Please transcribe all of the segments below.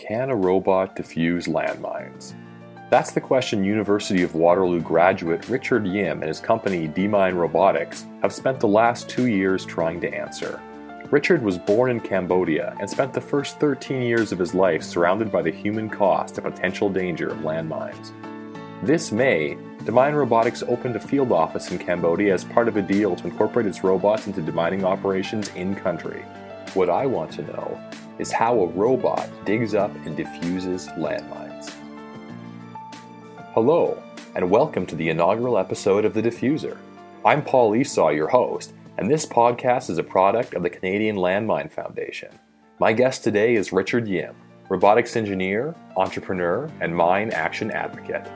Can a robot defuse landmines? That's the question University of Waterloo graduate Richard Yim and his company Demine Robotics have spent the last two years trying to answer. Richard was born in Cambodia and spent the first 13 years of his life surrounded by the human cost and potential danger of landmines. This May, Demine Robotics opened a field office in Cambodia as part of a deal to incorporate its robots into demining operations in country. What I want to know is how a robot digs up and defuses landmines. Hello, and welcome to the inaugural episode of The Diffuser. I'm Paul Esau, your host, and this podcast is a product of the Canadian Landmine Foundation. My guest today is Richard Yim, robotics engineer, entrepreneur, and mine action advocate.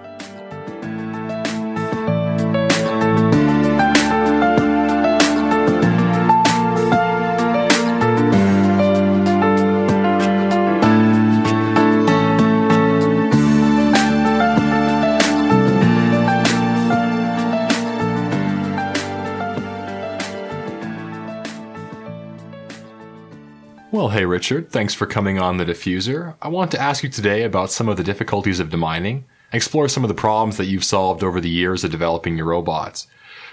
Richard, thanks for coming on the diffuser. I want to ask you today about some of the difficulties of demining, explore some of the problems that you've solved over the years of developing your robots.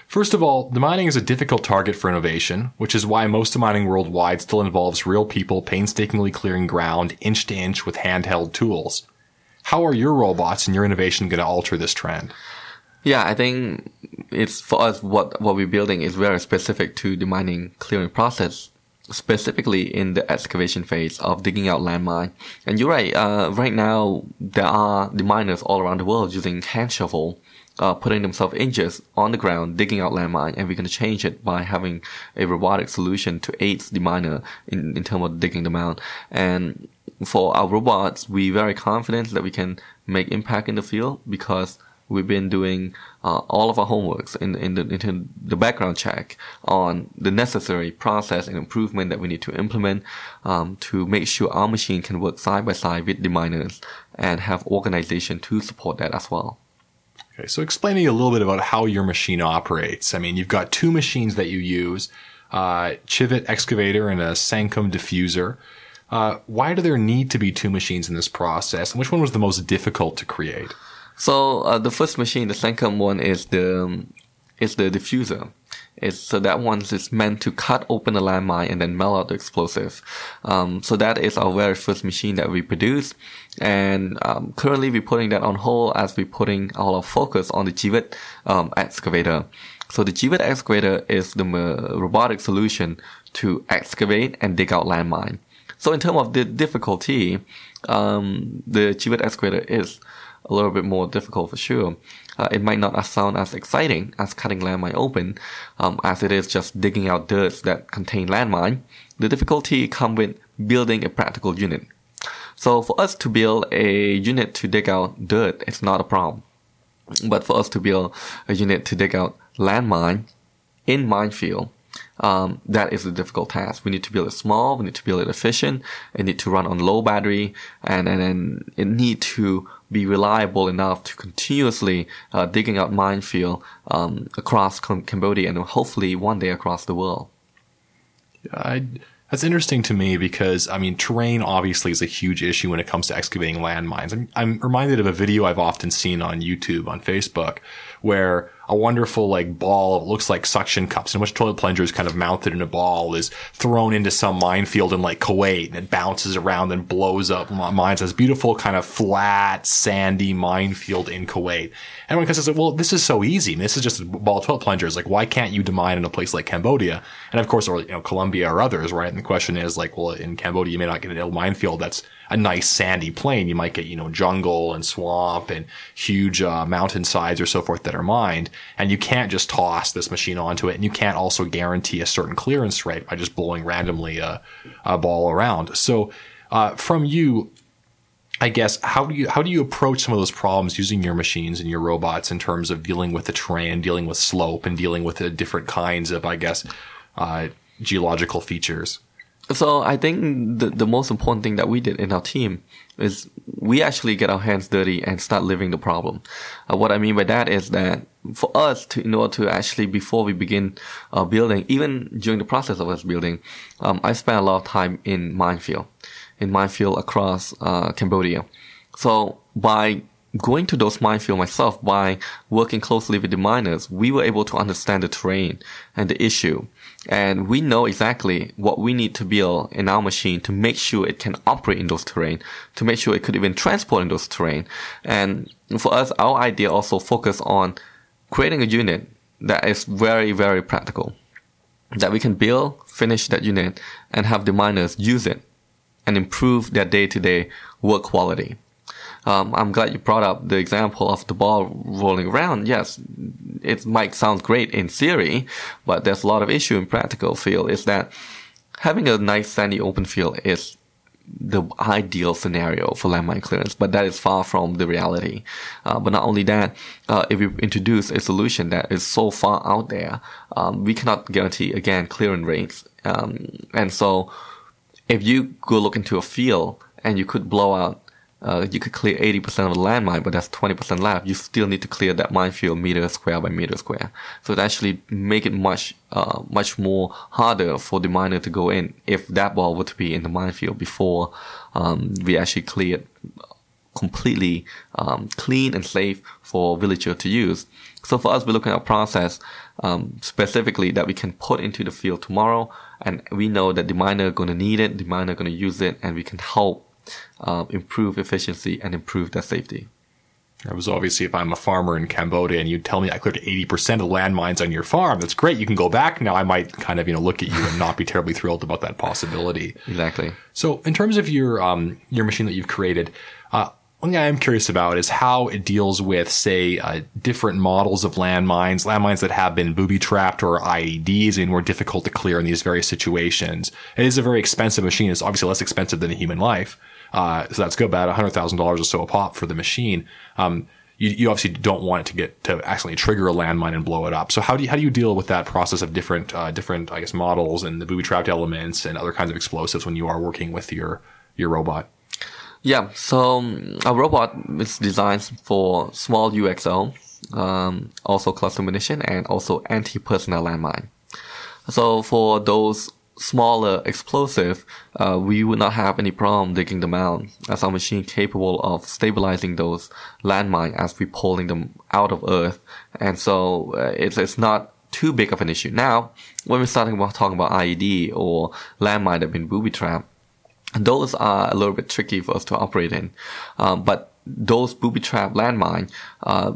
First of all, demining is a difficult target for innovation, which is why most demining worldwide still involves real people painstakingly clearing ground inch to inch with handheld tools. How are your robots and your innovation going to alter this trend? Yeah, I think it's for us what what we're building is very specific to the mining clearing process specifically in the excavation phase of digging out landmine. And you're right, uh, right now there are the miners all around the world using hand shovel, uh, putting themselves inches on the ground, digging out landmine, and we're going to change it by having a robotic solution to aid the miner in, in terms of digging them out. And for our robots, we're very confident that we can make impact in the field because we've been doing uh, all of our homeworks in, in, the, in the background check on the necessary process and improvement that we need to implement um, to make sure our machine can work side by side with the miners and have organization to support that as well. Okay, so explaining a little bit about how your machine operates. I mean, you've got two machines that you use, uh, Chivit excavator and a Sankum diffuser. Uh, why do there need to be two machines in this process, and which one was the most difficult to create? So uh, the first machine, the second one, is the um, is the diffuser. It's, so that one is meant to cut open the landmine and then melt out the explosive. Um, so that is our very first machine that we produce. And um, currently we're putting that on hold as we're putting all our focus on the Chivit um, excavator. So the Chivit excavator is the robotic solution to excavate and dig out landmine. So in terms of the difficulty, um, the Chivit excavator is a little bit more difficult for sure. Uh, it might not sound as exciting as cutting landmine open, um, as it is just digging out dirt that contain landmine. The difficulty comes with building a practical unit. So for us to build a unit to dig out dirt, it's not a problem. But for us to build a unit to dig out landmine in minefield, um, that is a difficult task. We need to build it small. We need to build it efficient. It need to run on low battery, and and then it need to be reliable enough to continuously uh, digging out minefield um, across Cambodia and hopefully one day across the world. I, that's interesting to me because I mean, terrain obviously is a huge issue when it comes to excavating landmines. I'm, I'm reminded of a video I've often seen on YouTube, on Facebook, where a wonderful like ball, it looks like suction cups in which toilet plunger is kind of mounted in a ball is thrown into some minefield in like Kuwait and it bounces around and blows up mines. This beautiful kind of flat, sandy minefield in Kuwait. And one says, well, this is so easy. This is just a ball of toilet plungers. Like, why can't you demine in a place like Cambodia? And of course, or, you know, Colombia or others, right? And the question is like, well, in Cambodia, you may not get a minefield that's a nice sandy plain. You might get, you know, jungle and swamp and huge uh, mountain sides or so forth that are mined. And you can't just toss this machine onto it. And you can't also guarantee a certain clearance rate by just blowing randomly a, a ball around. So, uh, from you, I guess how do you how do you approach some of those problems using your machines and your robots in terms of dealing with the terrain, dealing with slope, and dealing with the different kinds of I guess uh, geological features? So I think the, the most important thing that we did in our team is we actually get our hands dirty and start living the problem. Uh, what I mean by that is that for us to, in order to actually, before we begin uh, building, even during the process of us building, um, I spent a lot of time in minefield. in minefield across uh, Cambodia. So by going to those minefield myself, by working closely with the miners, we were able to understand the terrain and the issue. And we know exactly what we need to build in our machine to make sure it can operate in those terrain, to make sure it could even transport in those terrain. And for us, our idea also focused on creating a unit that is very, very practical. That we can build, finish that unit, and have the miners use it and improve their day-to-day work quality. Um, I'm glad you brought up the example of the ball rolling around. Yes, it might sound great in theory, but there's a lot of issue in practical field is that having a nice sandy open field is the ideal scenario for landmine clearance, but that is far from the reality. Uh, but not only that, uh, if we introduce a solution that is so far out there, um, we cannot guarantee again clearance rates. Um, and so, if you go look into a field and you could blow out uh, you could clear 80% of the landmine, but that's 20% left. You still need to clear that minefield meter square by meter square. So it actually make it much, uh, much more harder for the miner to go in if that ball were to be in the minefield before, um, we actually clear it completely, um, clean and safe for villager to use. So for us, we're looking at a process, um, specifically that we can put into the field tomorrow. And we know that the miner are going to need it, the miner are going to use it, and we can help uh, improve efficiency and improve their safety. I was obviously, if I'm a farmer in Cambodia and you tell me I cleared 80% of landmines on your farm, that's great. You can go back now. I might kind of, you know, look at you and not be terribly thrilled about that possibility. Exactly. So in terms of your, um, your machine that you've created, uh, one thing I am curious about is how it deals with, say, uh, different models of landmines, landmines that have been booby trapped or IEDs and more difficult to clear in these various situations. It is a very expensive machine. It's obviously less expensive than a human life. Uh, so that's good, about $100,000 or so a pop for the machine. Um, you, you, obviously don't want it to get to accidentally trigger a landmine and blow it up. So how do you, how do you deal with that process of different, uh, different, I guess, models and the booby trapped elements and other kinds of explosives when you are working with your, your robot? Yeah. So um, our robot is designed for small UXO, um, also cluster munition and also anti-personnel landmine. So for those smaller explosive, uh, we would not have any problem digging them out as our machine capable of stabilizing those landmine as we pulling them out of earth. And so uh, it's, it's not too big of an issue. Now, when we're starting about talking about IED or landmine that have been booby trapped, those are a little bit tricky for us to operate in. Um, but those booby trap landmine, uh,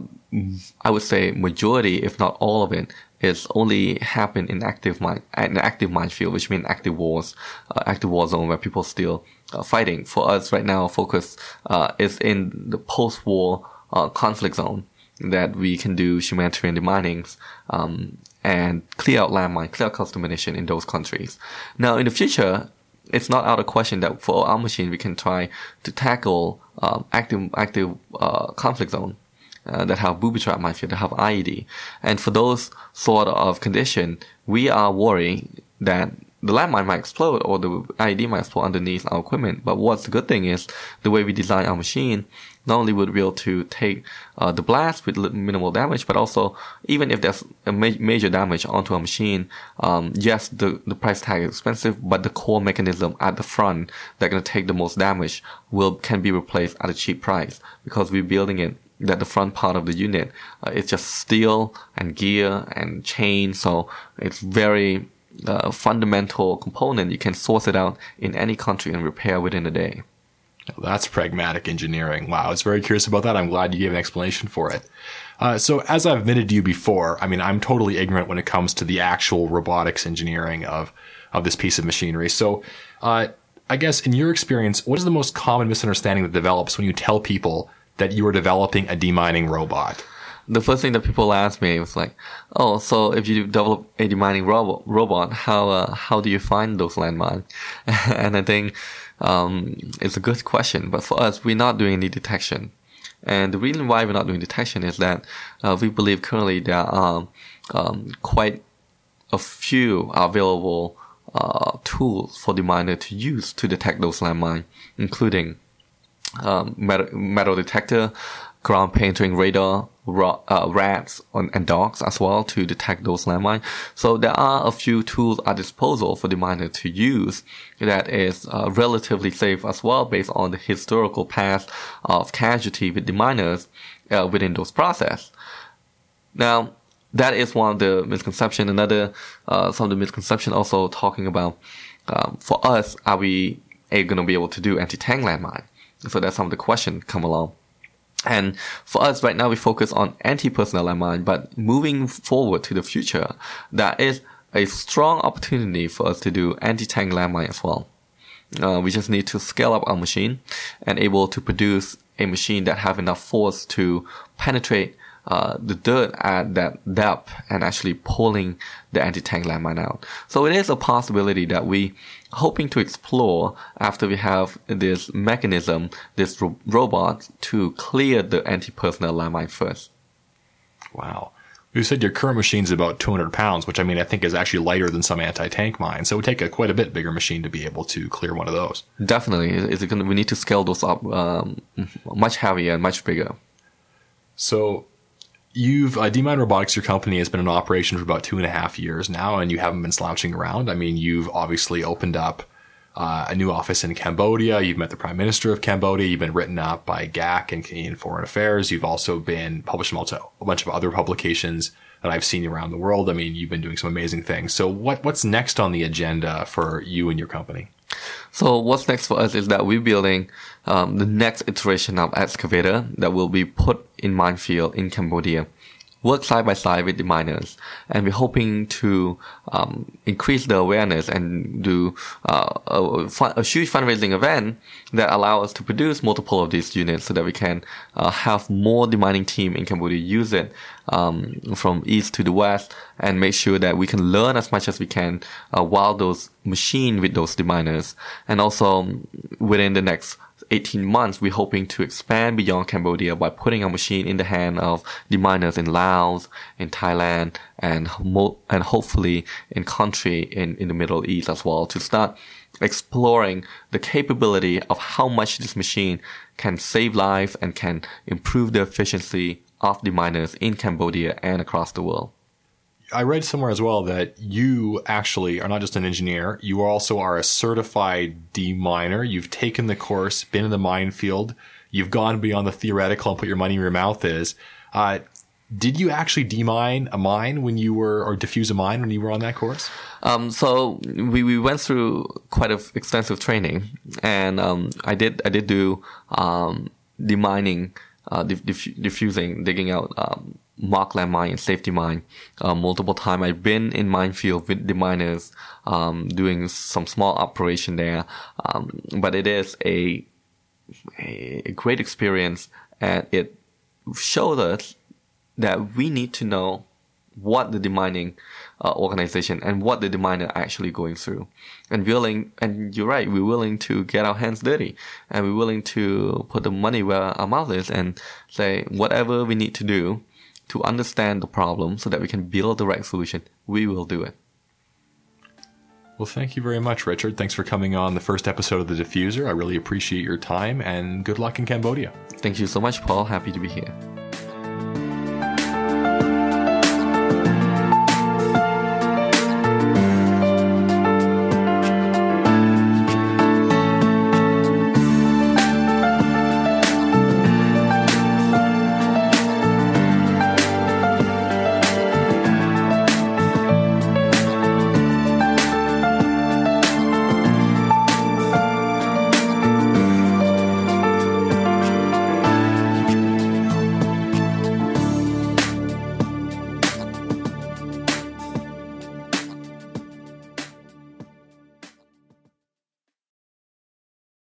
I would say majority, if not all of it, is only happen in active mine, in active minefield, which means active wars, uh, active war zone where people still uh, fighting. For us right now, focus uh, is in the post-war uh, conflict zone that we can do humanitarian deminings um, and clear out landmine, clear out cluster munition in those countries. Now, in the future, it's not out of question that for our machine we can try to tackle um, active active uh, conflict zone uh, that have booby trap minefield, that have IED. And for those sort of condition, we are worried that the landmine might explode or the IED might explode underneath our equipment. But what's the good thing is the way we design our machine, not only would be able to take uh, the blast with minimal damage, but also even if there's a ma- major damage onto a machine, um, yes, the, the price tag is expensive, but the core mechanism at the front that's going to take the most damage will can be replaced at a cheap price because we're building it that the front part of the unit uh, is just steel and gear and chain. So it's very uh, fundamental component. You can source it out in any country and repair within a day. That's pragmatic engineering. Wow, I was very curious about that. I'm glad you gave an explanation for it. Uh, so, as I've admitted to you before, I mean, I'm totally ignorant when it comes to the actual robotics engineering of of this piece of machinery. So, uh, I guess in your experience, what is the most common misunderstanding that develops when you tell people that you are developing a demining robot? The first thing that people ask me was like, "Oh, so if you develop a demining robot, robot, how uh, how do you find those landmines?" and I think um, it's a good question. But for us, we're not doing any detection, and the reason why we're not doing detection is that uh, we believe currently there are um, quite a few available uh, tools for the miner to use to detect those landmines, including um, metal, detector, ground penetrating radar, uh, rats, and dogs as well to detect those landmines. So there are a few tools at disposal for the miner to use that is uh, relatively safe as well based on the historical past of casualty with the miners uh, within those process. Now, that is one of the misconception. Another, uh, some of the misconception also talking about, um, for us, are we going to be able to do anti-tank landmine? So that's some of the question come along. And for us right now, we focus on anti-personnel landmine, but moving forward to the future, that is a strong opportunity for us to do anti-tank landmine as well. Uh, we just need to scale up our machine and able to produce a machine that have enough force to penetrate uh, the dirt at that depth and actually pulling the anti-tank landmine out. So it is a possibility that we hoping to explore after we have this mechanism, this ro- robot to clear the anti-personnel landmine first. Wow. You said your current machine is about 200 pounds, which I mean, I think is actually lighter than some anti-tank mines. So it would take a quite a bit bigger machine to be able to clear one of those. Definitely. Is it gonna, we need to scale those up um, much heavier and much bigger. So you've uh, Demine Robotics, your company has been in operation for about two and a half years now, and you haven't been slouching around. I mean, you've obviously opened up uh, a new office in Cambodia. You've met the Prime Minister of Cambodia. You've been written up by GAC and Canadian Foreign Affairs. You've also been published in a bunch of other publications that I've seen around the world. I mean, you've been doing some amazing things. So, what what's next on the agenda for you and your company? So what's next for us is that we're building um, the next iteration of excavator that will be put in minefield in Cambodia work side by side with the miners, and we're hoping to um, increase the awareness and do uh, a, a, huge fundraising event that allow us to produce multiple of these units so that we can uh, have more the mining team in Cambodia use it um, from east to the west and make sure that we can learn as much as we can uh, while those machine with those miners, and also within the next 18 months, we're hoping to expand beyond Cambodia by putting our machine in the hand of the miners in Laos, in Thailand, and mo- and hopefully in country in, in the Middle East as well to start exploring the capability of how much this machine can save lives and can improve the efficiency of the miners in Cambodia and across the world. I read somewhere as well that you actually are not just an engineer, you also are a certified deminer. You've taken the course, been in the minefield, you've gone beyond the theoretical and put your money where your mouth is. Uh, did you actually demine a mine when you were, or defuse a mine when you were on that course? Um, so we, we went through quite a extensive training, and um, I did I did do um, demining, uh, diff- diffusing, digging out um, Markland mine and safety mine uh, multiple times. I've been in minefield with the miners um, doing some small operation there, um, but it is a, a great experience, and it showed us that we need to know what the demining uh, organization and what the deminer are actually going through, and willing. And you're right, we're willing to get our hands dirty, and we're willing to put the money where our mouth is, and say whatever we need to do to understand the problem so that we can build the right solution, we will do it. Well, thank you very much, Richard. Thanks for coming on the first episode of The Diffuser. I really appreciate your time and good luck in Cambodia. Thank you so much, Paul. Happy to be here.